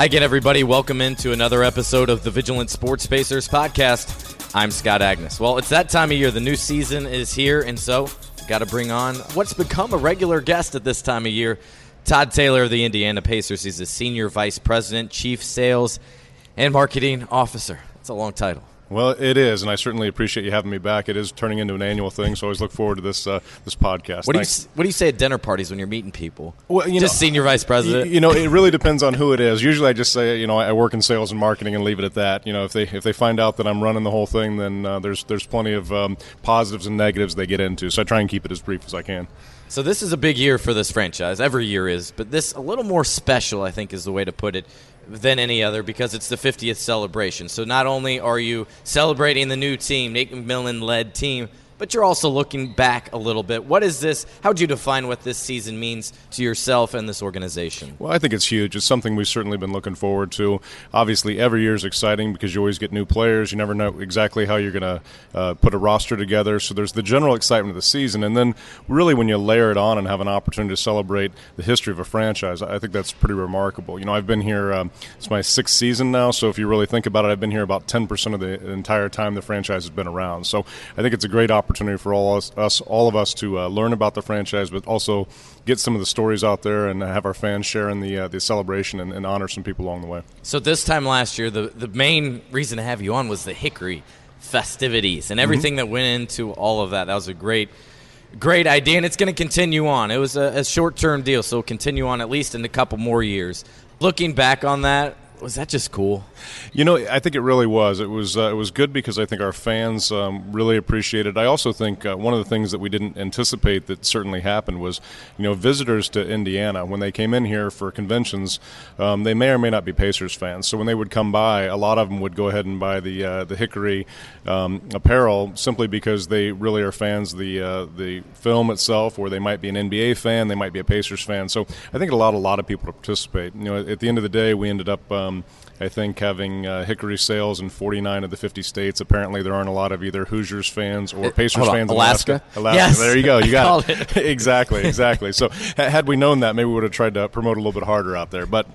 Hi again, everybody. Welcome into another episode of the Vigilant Sports Pacers podcast. I'm Scott Agness. Well, it's that time of year. The new season is here, and so got to bring on what's become a regular guest at this time of year. Todd Taylor of the Indiana Pacers. He's the Senior Vice President, Chief Sales, and Marketing Officer. It's a long title. Well, it is, and I certainly appreciate you having me back. It is turning into an annual thing, so I always look forward to this uh, this podcast. What do, you, what do you say at dinner parties when you're meeting people? Well, you just know, senior vice president. You, you, know, it really depends on who it is. Usually, I just say, you know, I work in sales and marketing and leave it at that. You know, if they if they find out that I'm running the whole thing, then uh, there's there's plenty of um, positives and negatives they get into. So I try and keep it as brief as I can. So this is a big year for this franchise. Every year is, but this a little more special, I think, is the way to put it than any other because it's the 50th celebration. So not only are you celebrating the new team, Nate McMillan led team, but you're also looking back a little bit. What is this? How would you define what this season means to yourself and this organization? Well, I think it's huge. It's something we've certainly been looking forward to. Obviously, every year is exciting because you always get new players. You never know exactly how you're going to uh, put a roster together. So there's the general excitement of the season. And then, really, when you layer it on and have an opportunity to celebrate the history of a franchise, I think that's pretty remarkable. You know, I've been here, um, it's my sixth season now. So if you really think about it, I've been here about 10% of the entire time the franchise has been around. So I think it's a great opportunity opportunity for all us, us all of us to uh, learn about the franchise, but also get some of the stories out there and have our fans share in the uh, the celebration and, and, honor some people along the way. So this time last year, the the main reason to have you on was the Hickory festivities and everything mm-hmm. that went into all of that. That was a great. Great idea, and it's going to continue on. It was a, a short term deal, so continue on at least in a couple more years. Looking back on that, was that just cool? You know, I think it really was. It was uh, it was good because I think our fans um, really appreciated. I also think uh, one of the things that we didn't anticipate that certainly happened was, you know, visitors to Indiana when they came in here for conventions, um, they may or may not be Pacers fans. So when they would come by, a lot of them would go ahead and buy the uh, the Hickory um, apparel simply because they really are fans of the uh, the film itself, or they might be an NBA fan, they might be a Pacers fan. So I think it allowed a lot of people to participate. You know, at the end of the day, we ended up. Um, I think having uh, Hickory sales in 49 of the 50 states. Apparently, there aren't a lot of either Hoosiers fans or Pacers fans Alaska. in Alaska. Alaska. Yes. There you go. You got it. it. exactly, exactly. So, had we known that, maybe we would have tried to promote a little bit harder out there. But,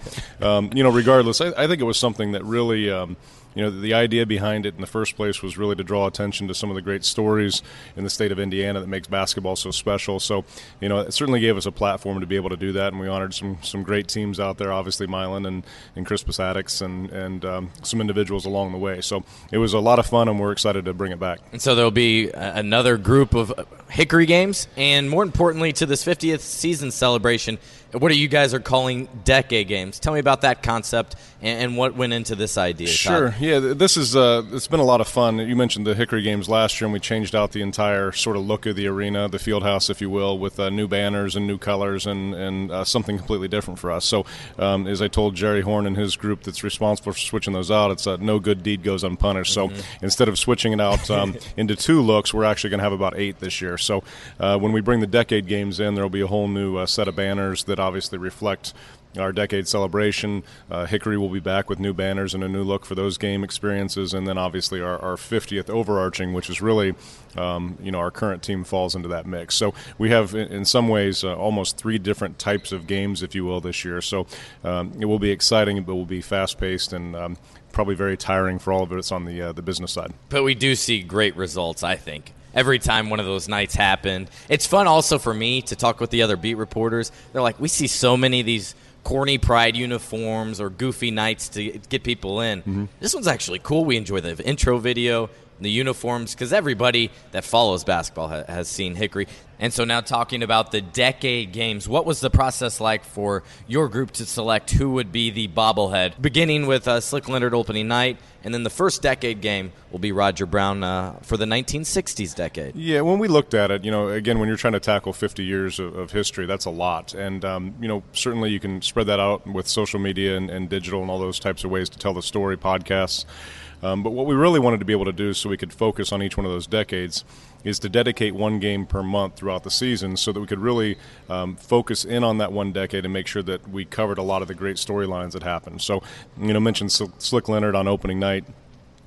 um, you know, regardless, I, I, think it was something that really. Um, you know, the idea behind it in the first place was really to draw attention to some of the great stories in the state of Indiana that makes basketball so special. So, you know, it certainly gave us a platform to be able to do that, and we honored some some great teams out there, obviously Milan and, and Crispus Attucks and, and um, some individuals along the way. So it was a lot of fun, and we're excited to bring it back. And so there'll be another group of Hickory games, and more importantly, to this 50th season celebration, what are you guys are calling decade games? Tell me about that concept and, and what went into this idea. Sure. Todd. Yeah, this is uh, it's been a lot of fun. You mentioned the Hickory games last year, and we changed out the entire sort of look of the arena, the field house, if you will, with uh, new banners and new colors and and uh, something completely different for us. So, um, as I told Jerry Horn and his group that's responsible for switching those out, it's uh, no good deed goes unpunished. Mm-hmm. So instead of switching it out um, into two looks, we're actually going to have about eight this year. So uh, when we bring the decade games in, there will be a whole new uh, set of banners that obviously reflect our decade celebration. Uh, Hickory will be back with new banners and a new look for those game experiences, and then obviously our, our 50th overarching, which is really, um, you know, our current team falls into that mix. So we have, in, some ways, uh, almost three different types of games, if you will, this year. So um, it will be exciting, but will be fast paced and um, probably very tiring for all of us on the uh, the business side. But we do see great results, I think every time one of those nights happened. It's fun also for me to talk with the other beat reporters. They're like, we see so many of these corny pride uniforms or goofy nights to get people in. Mm-hmm. This one's actually cool. We enjoy the intro video, the uniforms, because everybody that follows basketball ha- has seen Hickory. And so now talking about the decade games, what was the process like for your group to select who would be the bobblehead? Beginning with uh, Slick Leonard opening night, and then the first decade game will be Roger Brown uh, for the 1960s decade. Yeah, when we looked at it, you know, again, when you're trying to tackle 50 years of, of history, that's a lot. And, um, you know, certainly you can spread that out with social media and, and digital and all those types of ways to tell the story, podcasts. Um, but what we really wanted to be able to do so we could focus on each one of those decades is to dedicate one game per month throughout the season so that we could really um, focus in on that one decade and make sure that we covered a lot of the great storylines that happened. So, you know, mentioned Slick Leonard on opening night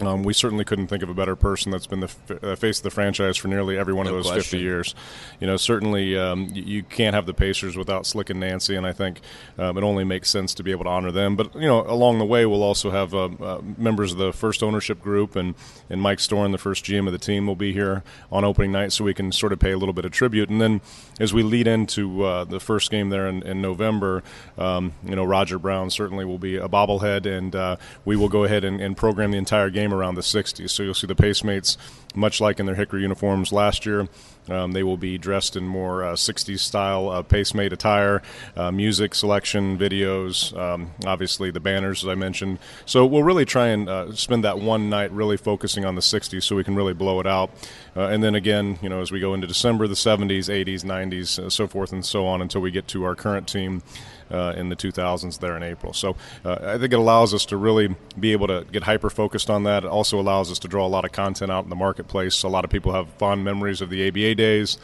Um, we certainly couldn't think of a better person that's been the f- uh, face of the franchise for nearly every one no of those question. 50 years. You know, certainly um, you, you, can't have the Pacers without Slick and Nancy, and I think um, it only makes sense to be able to honor them. But you know, along the way, we'll also have uh, uh, members of the first ownership group, and and Mike Storen, the first GM of the team, will be here on opening night, so we can sort of pay a little bit of tribute. And then as we lead into uh, the first game there in, in November, um, you know, Roger Brown certainly will be a bobblehead, and uh, we will go ahead and, and program the entire game around the 60s. So you'll see the Pacemates, much like in their Hickory uniforms last year. Um, they will be dressed in more uh, 60s style uh, Pacemate attire, uh, music selection, videos, um, obviously the banners, as I mentioned. So we'll really try and uh, spend that one night really focusing on the 60s so we can really blow it out. Uh, and then again, you know, as we go into December, the 70s, 80s, 90s, uh, so forth and so on until we get to our current team. Uh, in the 2000s there in April. So uh, I think it allows us to really be able to get hyper focused on that. It also allows us to draw a lot of content out in the marketplace. A lot of people have fond memories of the ABA days,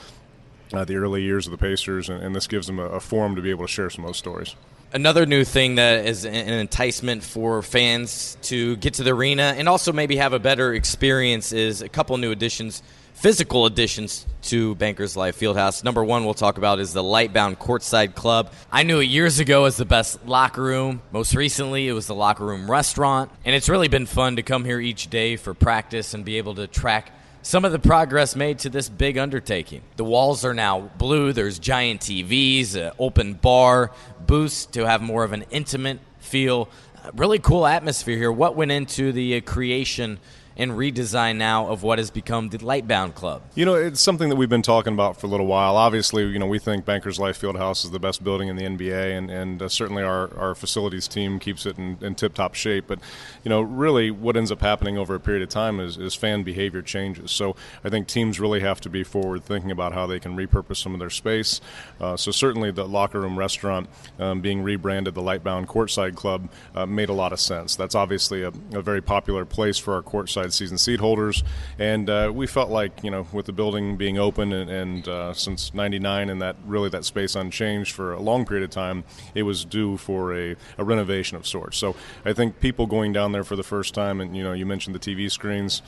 uh, the early years of the Pacers, and, and this gives them a, a, forum to be able to share some of those stories. Another new thing that is an enticement for fans to get to the arena and also maybe have a better experience is a couple new additions physical additions to Bankers Life Fieldhouse. Number one, we'll talk about is the Lightbound Courtside Club. I knew it years ago as the best locker room. Most recently, it was the locker room restaurant. And it's really been fun to come here each day for practice and be able to track some of the progress made to this big undertaking. The walls are now blue, there's giant TVs, an open bar, booths to have more of an intimate feel. Uh, really cool atmosphere here. What went into the uh, creation? And redesign now of what has become the Lightbound Club? You know, it's something that we've been talking about for a little while. Obviously, you know, we think Bankers Life Fieldhouse is the best building in the NBA, and, and uh, certainly our, our facilities team keeps it in, in tip top shape. But, you know, really what ends up happening over a period of time is, is fan behavior changes. So I think teams really have to be forward thinking about how they can repurpose some of their space. Uh, so certainly the locker room restaurant um, being rebranded the Lightbound Courtside Club uh, made a lot of sense. That's obviously a, a very popular place for our courtside season seat holders, and uh, we felt like you know with the building being open and, and uh, since '99 and that really that space unchanged for a long period of time, it was due for a, a renovation of sorts. So I think people going down there for the first time, and you know you mentioned the TV screens.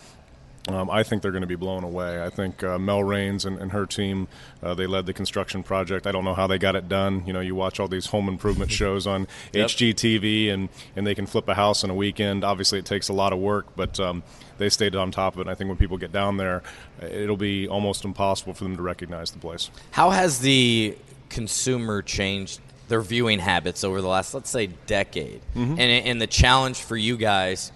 Um, I think they're going to be blown away. I think uh, Mel Raines and, and her team, uh, they led the construction project. I don't know how they got it done. You know, you watch all these home improvement shows on yep. HGTV, and, and they can flip a house in a weekend. Obviously, it takes a lot of work, but um, they stayed on top of it. And I think when people get down there, it'll be almost impossible for them to recognize the place. How has the consumer changed their viewing habits over the last, let's say, decade? Mm-hmm. And, and the challenge for you guys –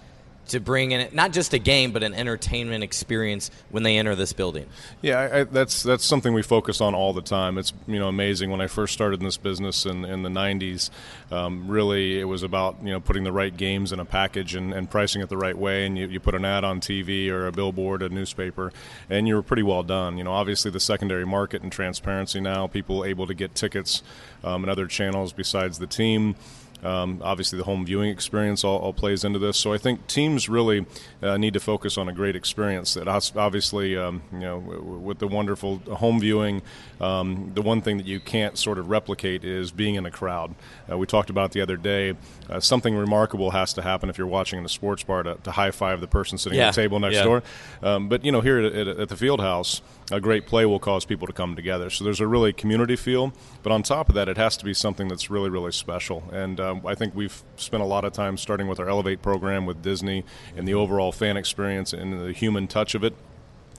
to bring in not just a game but an entertainment experience when they enter this building. Yeah, I, I, that's that's something we focus on all the time. It's you know amazing when I first started in this business in, in the '90s. Um, really, it was about you know putting the right games in a package and, and pricing it the right way. And you, you put an ad on TV or a billboard, a newspaper, and you were pretty well done. You know, obviously the secondary market and transparency now, people able to get tickets um, and other channels besides the team. Um, obviously, the home viewing experience all, all, plays into this. So I think teams really uh, need to focus on a great experience. That obviously, um, you know, with the wonderful home viewing, um, the one thing that you can't sort of replicate is being in a crowd. Uh, we talked about the other day. Uh, something remarkable has to happen if you're watching in a sports bar to, to high five the person sitting yeah. at the table next yeah. door. Um, but you know, here at, at, at the field house, a great play will cause people to come together. So there's a really community feel. But on top of that, it has to be something that's really, really special. And um, I think we've spent a lot of time starting with our Elevate program with Disney and the overall fan experience and the human touch of it.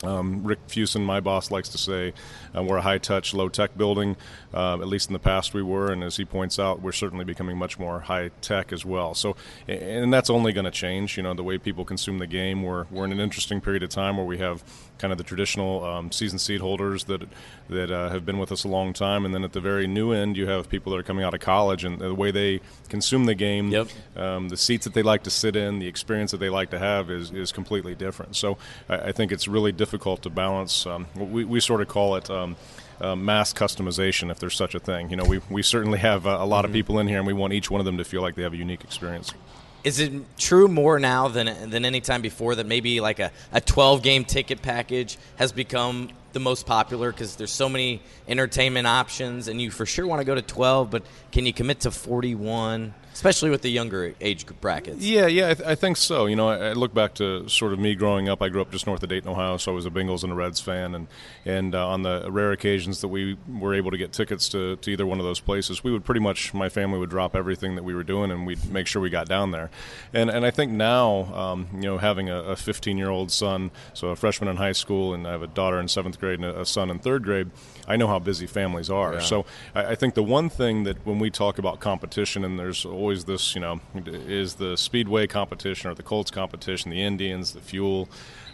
Um, Rick Fuson, my boss, likes to say uh, we're a high touch, low tech building. Uh, at least in the past, we were. And as he points out, we're certainly becoming much more high tech as well. So, and that's only going to change. You know, the way people consume the game. We're, we're in an interesting period of time where we have kind of the traditional um, season seat holders that that uh, have been with us a long time, and then at the very new end, you have people that are coming out of college and the way they consume the game, yep. um, the seats that they like to sit in, the experience that they like to have is, is completely different. So I, I think it's really difficult to balance. Um, we, we sort of call it. Um, uh, mass customization, if there's such a thing. You know, we, we certainly have a, a lot mm-hmm. of people in here, and we want each one of them to feel like they have a unique experience. Is it true more now than than any time before that maybe like a, a 12 game ticket package has become the most popular? Because there's so many entertainment options and you for sure want to go to 12 but can you commit to 41 especially with the younger age brackets. Yeah, yeah, I, th- I think so. You know, I, I, look back to sort of me growing up. I grew up just north of Dayton, Ohio, so I was a Bengals and a Reds fan, and and uh, on the rare occasions that we were able to get tickets to, to either one of those places, we would pretty much my family would drop everything that we were doing, and we'd make sure we got down there. And and I think now, um, you know, having a 15 year old son, so a freshman in high school, and I have a daughter in seventh grade and a son in third grade. I know how busy families are. Yeah. So I, I, think the one thing that when we talk about competition, and there's always this, you know, is the Speedway competition or the Colts competition, the Indians, the Fuel.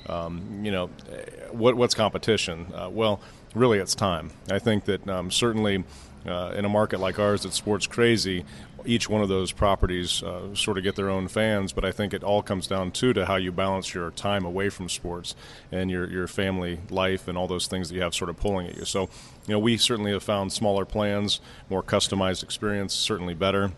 Um, you know, what, what's competition? Uh, well, really, it's time. I think that um, certainly uh, in a market like ours that's sports crazy, each one of those properties uh, sort of get their own fans, but I think it all comes down too to how you balance your time away from sports and your your family life and all those things that you have sort of pulling at you. So, you know, we certainly have found smaller plans, more customized experience, certainly better.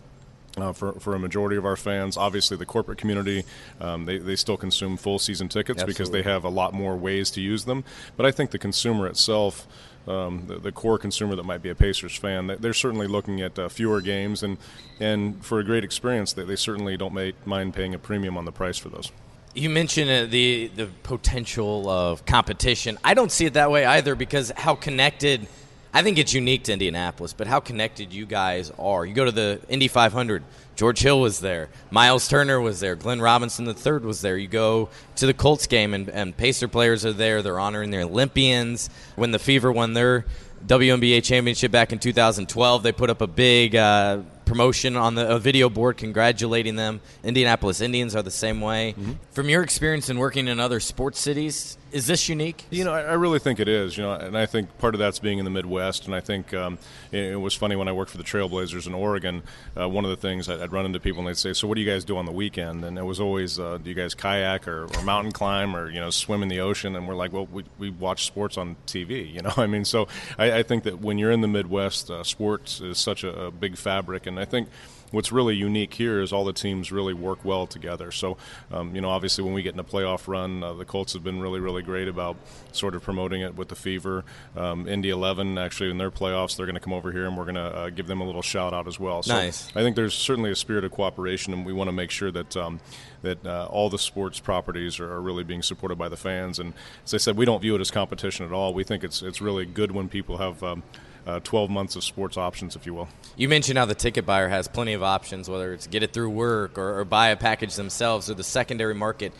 Uh, for, for a majority of our fans. Obviously, the corporate community, um, they, they still consume full season tickets Absolutely. because they have a lot more ways to use them. But I think the consumer itself, um, the, the, core consumer that might be a Pacers fan, they're certainly looking at uh, fewer games, and and for a great experience, they, they certainly don't make, mind paying a premium on the price for those. You mentioned uh, the the potential of competition. I don't see it that way either because how connected. I think it's unique to Indianapolis, but how connected you guys are. You go to the Indy 500, George Hill was there. Miles Turner was there. Glenn Robinson III was there. You go to the Colts game, and, and Pacer players are there. They're honoring their Olympians. When the Fever won their WNBA championship back in 2012, they put up a big uh, promotion on the video board congratulating them. Indianapolis Indians are the same way. Mm-hmm. From your experience in working in other sports cities, is this unique? You know, I, really think it is. You know, and I think part of that's being in the Midwest. And I think um, it, it, was funny when I worked for the Trailblazers in Oregon. Uh, one of the things I'd, I'd, run into people and they'd say, "So what do you guys do on the weekend?" And it was always, uh, "Do you guys kayak or, or, mountain climb or you know swim in the ocean?" And we're like, "Well, we, we watch sports on TV." You know, I mean, so I, I think that when you're in the Midwest, uh, sports is such a, a big fabric, and I think what's really unique here is all the teams really work well together. So, um, you know, obviously when we get in a playoff run, uh, the Colts have been really, really great about sort of promoting it with the Fever. Um, Indy 11, actually, in their playoffs, they're going to come over here and we're going to uh, give them a little shout out as well. So nice. I think there's certainly a spirit of cooperation, and we want to make sure that. Um, that uh, all the sports properties are, are, really being supported by the fans, and as I said, we don't view it as competition at all. We think it's it's really good when people have um, uh, 12 months of sports options, if you will. You mentioned how the ticket buyer has plenty of options, whether it's get it through work or, or buy a package themselves or the secondary market.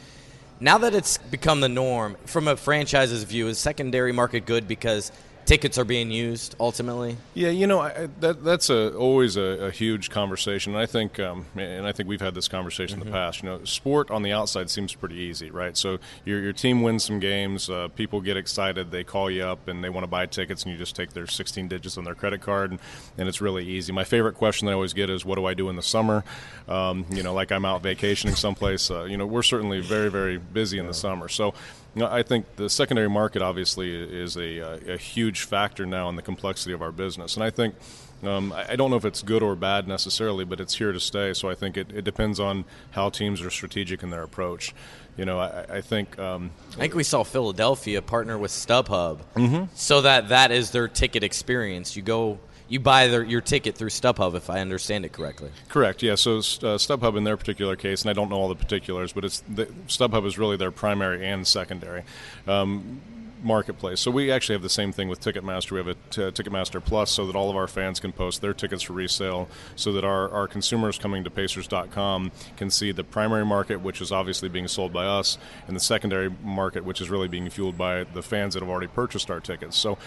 Now that it's become the norm, from a franchise's view, is secondary market good because – tickets are being used ultimately? Yeah, you know I, that that's a, always a, a, huge conversation. And I think, um, and I think we've had this conversation mm-hmm. in the mm-hmm. past. You know, sport on the outside seems pretty easy, right? So your your team wins some games, uh, people get excited, they call you up, and they want to buy tickets, and you just take their 16 digits on their credit card, and, and it's really easy. My favorite question I always get is, "What do I do in the summer?" Um, you know, like I'm out vacationing someplace. Uh, you know, we're certainly very very busy in the summer, so. You know, I think the secondary market obviously is a, a, huge factor now in the complexity of our business, and I think um, I don't know if it's good or bad necessarily, but it's here to stay. So I think it, it depends on how teams are strategic in their approach. You know, I, I think um, I think we saw Philadelphia partner with StubHub, mm-hmm. so that that is their ticket experience. You go you buy their, your ticket through StubHub, if I understand it correctly. Correct. Yeah. So uh, StubHub in their particular case, and I don't know all the particulars, but it's the, StubHub is really their primary and secondary. Um, marketplace. So we actually have the same thing with Ticketmaster. We have a t- Ticketmaster Plus so that all of our fans can post their tickets for resale so that our, our consumers coming to Pacers.com can see the primary market, which is obviously being sold by us, and the secondary market, which is really being fueled by the fans that have already purchased our tickets. So,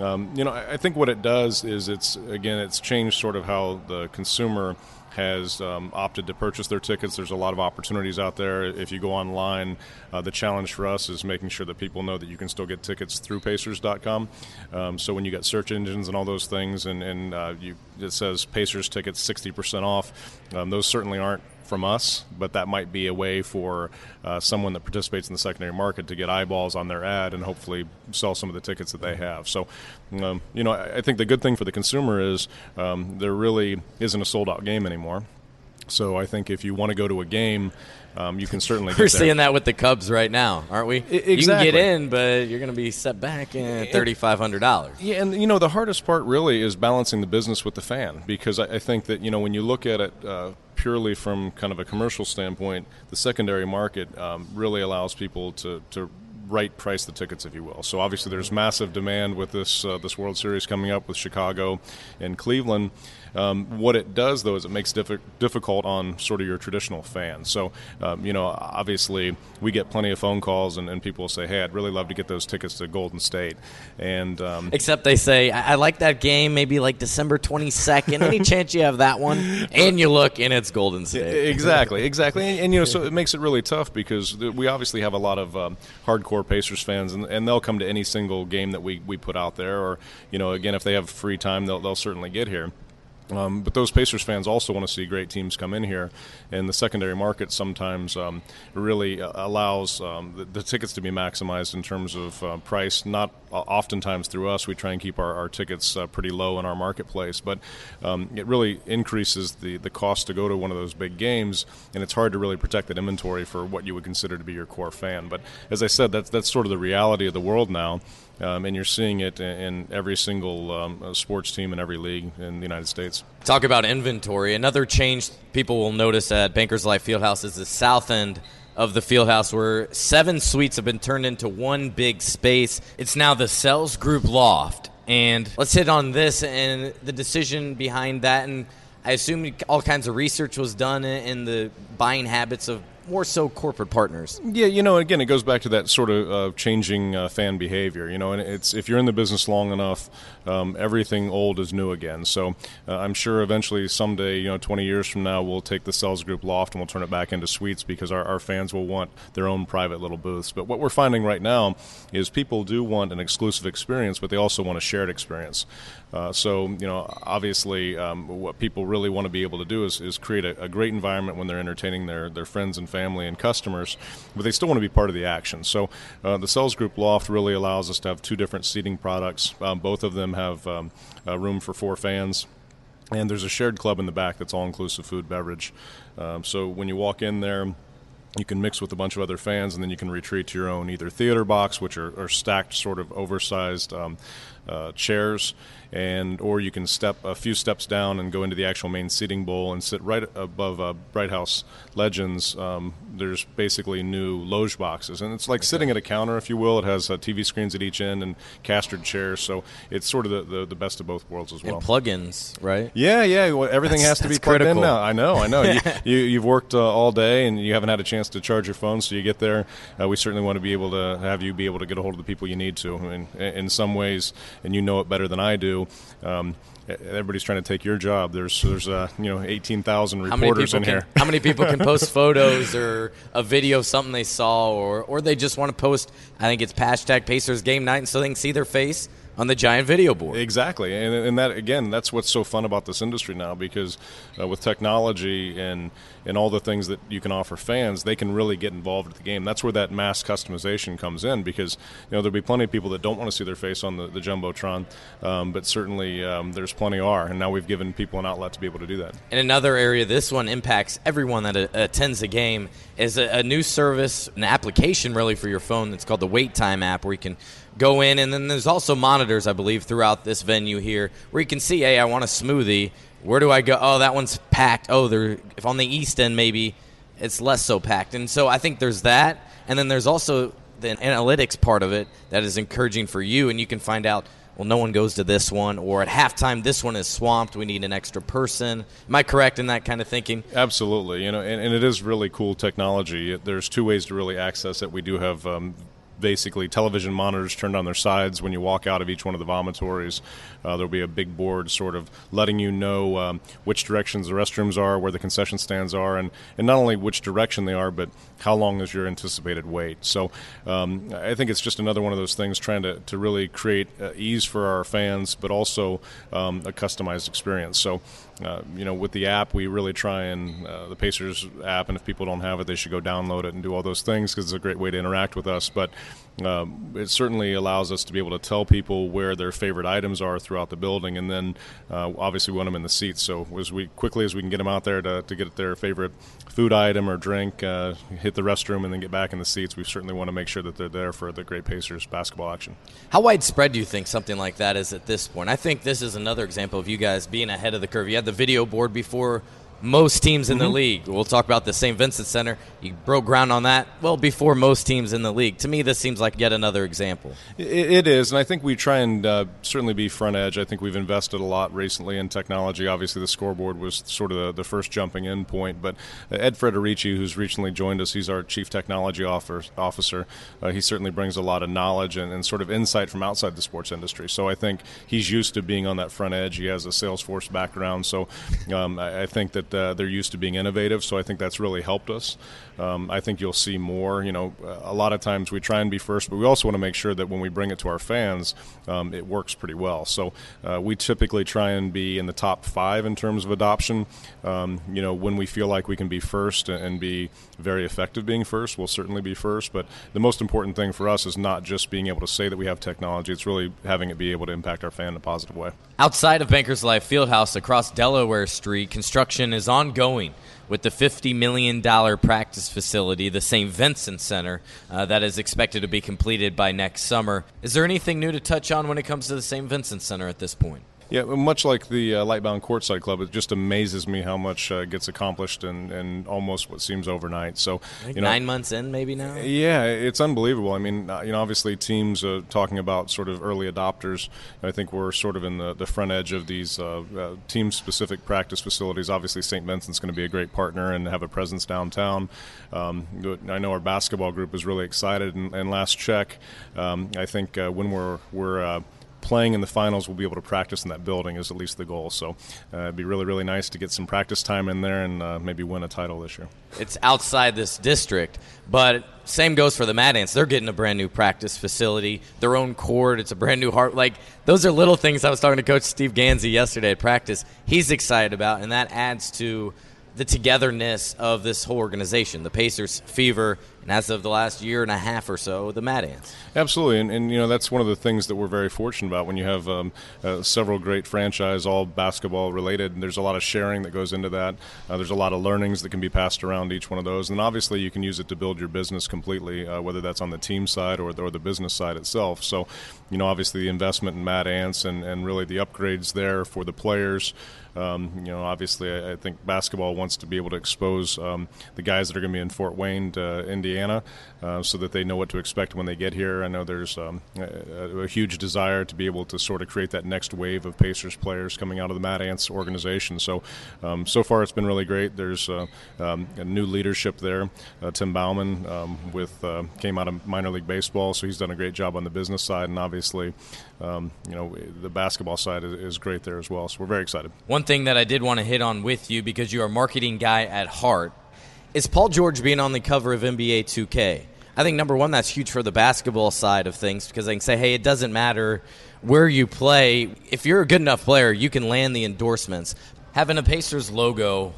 um, you know, I, I think what it does is it's, again, it's changed sort of how the consumer – has um, opted to purchase their tickets. There's a lot of opportunities out there. If you go online, uh, the challenge for us is making sure that people know that you can still get tickets through Pacers.com. Um, so when you get search engines and all those things, and, and uh, you, it says Pacers tickets 60% off, um, those certainly aren't from us, but that might be a way for uh, someone that participates in the secondary market to get eyeballs on their ad and hopefully sell some of the tickets that they have. So, um, you know, I, think the good thing for the consumer is um, there really isn't a sold out game anymore. So I think if you want to go to a game, um, you can certainly. We're seeing that with the Cubs right now, aren't we? exactly. You can get in, but you're going to be set back in thirty five hundred dollars. Yeah, and you know the hardest part really is balancing the business with the fan because I, I think that you know when you look at it uh, purely from kind of a commercial standpoint, the secondary market um, really allows people to, to right price the tickets, if you will. So obviously, there's massive demand with this uh, this World Series coming up with Chicago and Cleveland. Um, what it does, though, is it makes difficult on sort of your traditional fans. So, um, you know, obviously, we get plenty of phone calls, and, and, people will say, "Hey, I'd really love to get those tickets to Golden State." And um, except they say, "I, I like that game, maybe like December 22nd. Any chance you have that one?" And you look, and it's Golden State. exactly, exactly. And, and, you know, so it makes it really tough because we obviously have a lot of um, hardcore Pacers fans, and, and, they'll come to any single game that we, we put out there. Or, you know, again, if they have free time, they'll, they'll certainly get here. Um, but those Pacers fans also want to see great teams come in here, and the secondary market sometimes um, really uh, allows um, the, the, tickets to be maximized in terms of uh, price. Not uh, oftentimes through us, we try and keep our, our tickets uh, pretty low in our marketplace, but um, it really increases the, the cost to go to one of those big games, and it's hard to really protect that inventory for what you would consider to be your core fan. But as I said, that's that's sort of the reality of the world now. Um, and you're seeing it in every single um, uh, sports team in every league in the United States. Talk about inventory. Another change people will notice at Bankers Life Fieldhouse is the south end of the fieldhouse where seven suites have been turned into one big space. It's now the Sells Group Loft. And let's hit on this and the decision behind that. And I assume all kinds of research was done in the buying habits of more so corporate partners. Yeah, you know, again, it goes back to that sort of uh, changing uh, fan behavior. You know, and it's if you're in the business long enough, um, everything old is new again. So uh, I'm sure eventually, someday, you know, 20 years from now, we'll take the Sells Group loft and we'll turn it back into suites because our, our fans will want their own private little booths. But what we're finding right now is people do want an exclusive experience, but they also want a shared experience. Uh, so, you know, obviously, um, what people really want to be able to do is, is create a, a, great environment when they're entertaining their, their friends and family and customers, but they still want to be part of the action. So, uh, the Sells Group Loft really allows us to have two different seating products. Um, both of them have um, room for four fans. And there's a shared club in the back that's all inclusive food, beverage. Um, so, when you walk in there, you can mix with a bunch of other fans, and then you can retreat to your own either theater box, which are, are stacked sort of oversized um, uh, chairs, and or you can step a few steps down and go into the actual main seating bowl and sit right above uh, Bright House Legends. Um, there's basically new loge boxes, and it's like okay. sitting at a counter, if you will. It has uh, TV screens at each end and castered chairs, so it's sort of the, the, the best of both worlds as well. And plugins, right? Yeah, yeah. Well, everything that's, has to be plugged critical. in now. I know, I know. you, you, have worked uh, all day and you haven't had a chance to charge your phone, so you get there. Uh, we certainly want to be able to have you be able to get a hold of the people you need to. I mean, in some ways, and you know it better than I do. Um, everybody's trying to take your job. There's there's uh, you know eighteen thousand reporters in can, here. how many people can post photos or a video of something they saw, or or they just want to post? I think it's hashtag Pacers game night, and so they can see their face on the giant video board. Exactly, and, and that again, that's what's so fun about this industry now because uh, with technology and and all the things that you can offer fans, they can really get involved with the game. That's where that mass customization comes in because you know there'll be plenty of people that don't want to see their face on the, the jumbotron, um, but certainly um, there's plenty are, and now we've given people an outlet to be able to do that. In another area, this one impacts everyone that a- attends a game is a, a new service, an application really for your phone that's called the Wait Time app, where you can go in, and then there's also monitors, I believe, throughout this venue here, where you can see, hey, I want a smoothie. Where do I go? Oh, that one's packed. Oh, there. If on the east end, maybe it's less so packed. And so I think there's that, and then there's also the analytics part of it that is encouraging for you, and you can find out. Well, no one goes to this one, or at halftime, this one is swamped. We need an extra person. Am I correct in that kind of thinking? Absolutely. You know, and, and it is really cool technology. There's two ways to really access it. We do have um, basically television monitors turned on their sides when you walk out of each one of the vomitories. Uh, there'll be a big board sort of letting you know um, which directions the restrooms are, where the concession stands are, and, and not only which direction they are, but how long is your anticipated wait. So um, I think it's just another one of those things trying to, to really create uh, ease for our fans, but also um, a customized experience. So, uh, you know, with the app, we really try and uh, the Pacers app, and if people don't have it, they should go download it and do all those things because it's a great way to interact with us. But um, it certainly allows us to be able to tell people where their favorite items are throughout the building, and then uh, obviously we want them in the seats. So as we quickly as we can get them out there to, to get their favorite food item or drink, uh, hit the restroom, and then get back in the seats, we certainly want to make sure that they're there for the great Pacers basketball action. How widespread do you think something like that is at this point? I think this is another example of you guys being ahead of the curve. You had the video board before most teams in the league. We'll talk about the St. Vincent Center. You broke ground on that well before most teams in the league. To me, this seems like yet another example. It, it is, and I think we try and uh, certainly be front edge. I think we've invested a lot recently in technology. Obviously, the scoreboard was sort of the, the first jumping in point, but uh, Ed Frederici, who's recently joined us, he's our chief technology officer. Uh, he certainly brings a lot of knowledge and, and, sort of insight from outside the sports industry. So I think he's used to being on that front edge. He has a Salesforce background, so um, I, I think that uh, they're used to being innovative. So I think that's really helped us. Um, I think you'll see more. You know, a lot of times we try and be first, but we also want to make sure that when we bring it to our fans, um, it works pretty well. So uh, we typically try and be in the top five in terms of adoption. Um, you know, when we feel like we can be first and be very effective being first, we'll certainly be first. But the most important thing for us is not just being able to say that we have technology; it's really having it be able to impact our fan in a positive way. Outside of Bankers Life Fieldhouse across Delaware Street, construction is ongoing with the $50 million practice facility, the St. Vincent Center, uh, that is expected to be completed by next summer. Is there anything new to touch on when it comes to the St. Vincent Center at this point? Yeah, much like the uh, Lightbound Courtside Club, it just amazes me how much uh, gets accomplished and in almost what seems overnight. So, like you know, nine months in, maybe now. Yeah, it's unbelievable. I mean, uh, you know, obviously teams uh, talking about sort of early adopters. I think we're sort of in the, the front edge of these uh, uh, team-specific practice facilities. Obviously, St. Vincent's going to be a great partner and have a presence downtown. Um, I know our basketball group is really excited. And, and last check, um, I think when we're we're playing in the finals, we'll be able to practice in that building is at least the goal. So uh, it'd be really, really nice to get some practice time in there and uh, maybe win a title this year. It's outside this district, but same goes for the Mad Ants. They're getting a brand new practice facility, their own court. It's a brand new heart. Like those are little things. I was talking to Coach Steve Gansey yesterday at practice. He's excited about, and that adds to the togetherness of this whole organization, the Pacers fever, and as of the last year and a half or so, the Mad Ants. Absolutely, and, and you know that's one of the things that we're very fortunate about when you have um, uh, several great franchise, all basketball related. And there's a lot of sharing that goes into that. Uh, there's a lot of learnings that can be passed around each one of those, and obviously you can use it to build your business completely, uh, whether that's on the team side or the, or the business side itself. So, you know, obviously the investment in Mad Ants and, and really the upgrades there for the players. Um, you know, obviously, I, I, think basketball wants to be able to expose um, the guys that are going to be in Fort Wayne, to Indiana, uh, so that they know what to expect when they get here. I know there's um, a, a, huge desire to be able to sort of create that next wave of Pacers players coming out of the Mad Ants organization. So, um, so far it's been really great. There's uh, um, a new leadership there. Uh, Tim Bawmann um, with uh, came out of minor league baseball, so he's done a great job on the business side, and obviously, you know, the basketball side is, is great there as well. So we're very excited. One thing that I did want to hit on with you because you're a marketing guy at heart is Paul George being on the cover of NBA 2K. I think number one, that's huge for the basketball side of things because they can say, hey, it doesn't matter where you play. If you're a good enough player, you can land the endorsements. Having a Pacers logo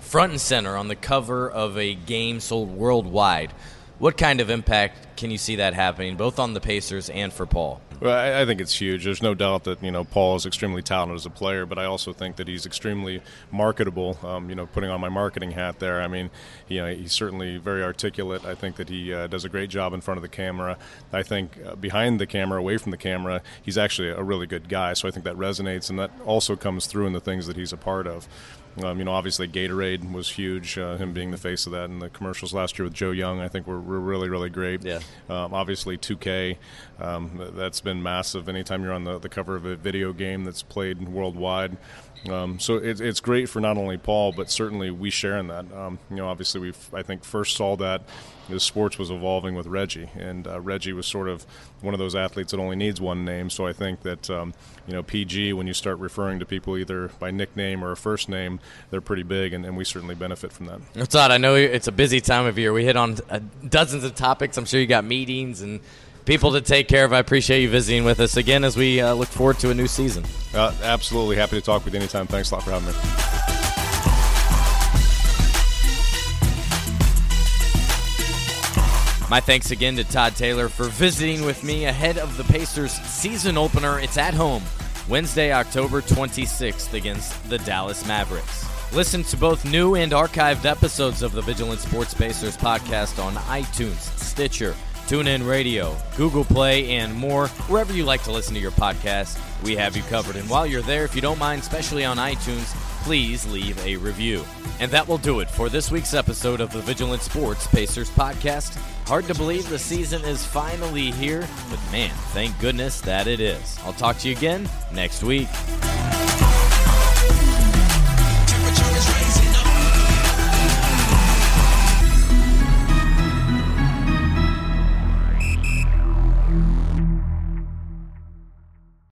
front and center on the cover of a game sold worldwide, what kind of impact can you see that happening, both on the Pacers and for Paul? Well, I, I, think it's huge. There's no doubt that you know Paul is extremely talented as a player, but I also think that he's extremely marketable. Um, you know, putting on my marketing hat there, I mean, you know, he's certainly very articulate. I think that he uh, does a great job in front of the camera. I think uh, behind the camera, away from the camera, he's actually a really good guy. So I think that resonates, and that also comes through in the things that he's a part of. Um, you know, obviously Gatorade was huge. Uh, him being the face of that, and the commercials last year with Joe Young, I think were, were really, really great. Yeah. Um, obviously 2K, um, that's been massive. Anytime you're on the, the cover of a video game that's played worldwide, um, so it, it's great for not only Paul, but certainly we share in that. Um, you know, obviously we I think first saw that the sports was evolving with Reggie, and uh, Reggie was sort of one of those athletes that only needs one name. So I think that um, you know PG, when you start referring to people either by nickname or a first name, they're pretty big, and, and we certainly benefit from that. It's odd. I know it's a busy time of year. We hit on uh, dozens of topics. I'm sure you got meetings and people to take care of. I appreciate you visiting with us again as we uh, look forward to a new season. Uh, absolutely. Happy to talk with you anytime. Thanks a lot for having me. My thanks again to Todd Taylor for visiting with me ahead of the Pacers season opener. It's at home, Wednesday, October 26th against the Dallas Mavericks. Listen to both new and archived episodes of the Vigilant Sports Pacers podcast on iTunes, Stitcher, TuneIn Radio, Google Play, and more. Wherever you like to listen to your podcast, we have you covered. And while you're there, if you don't mind, especially on iTunes, please leave a review. And that will do it for this week's episode of the Vigilant Sports Pacers podcast. Hard to believe the season is finally here, but man, thank goodness that it is. I'll talk to you again next week.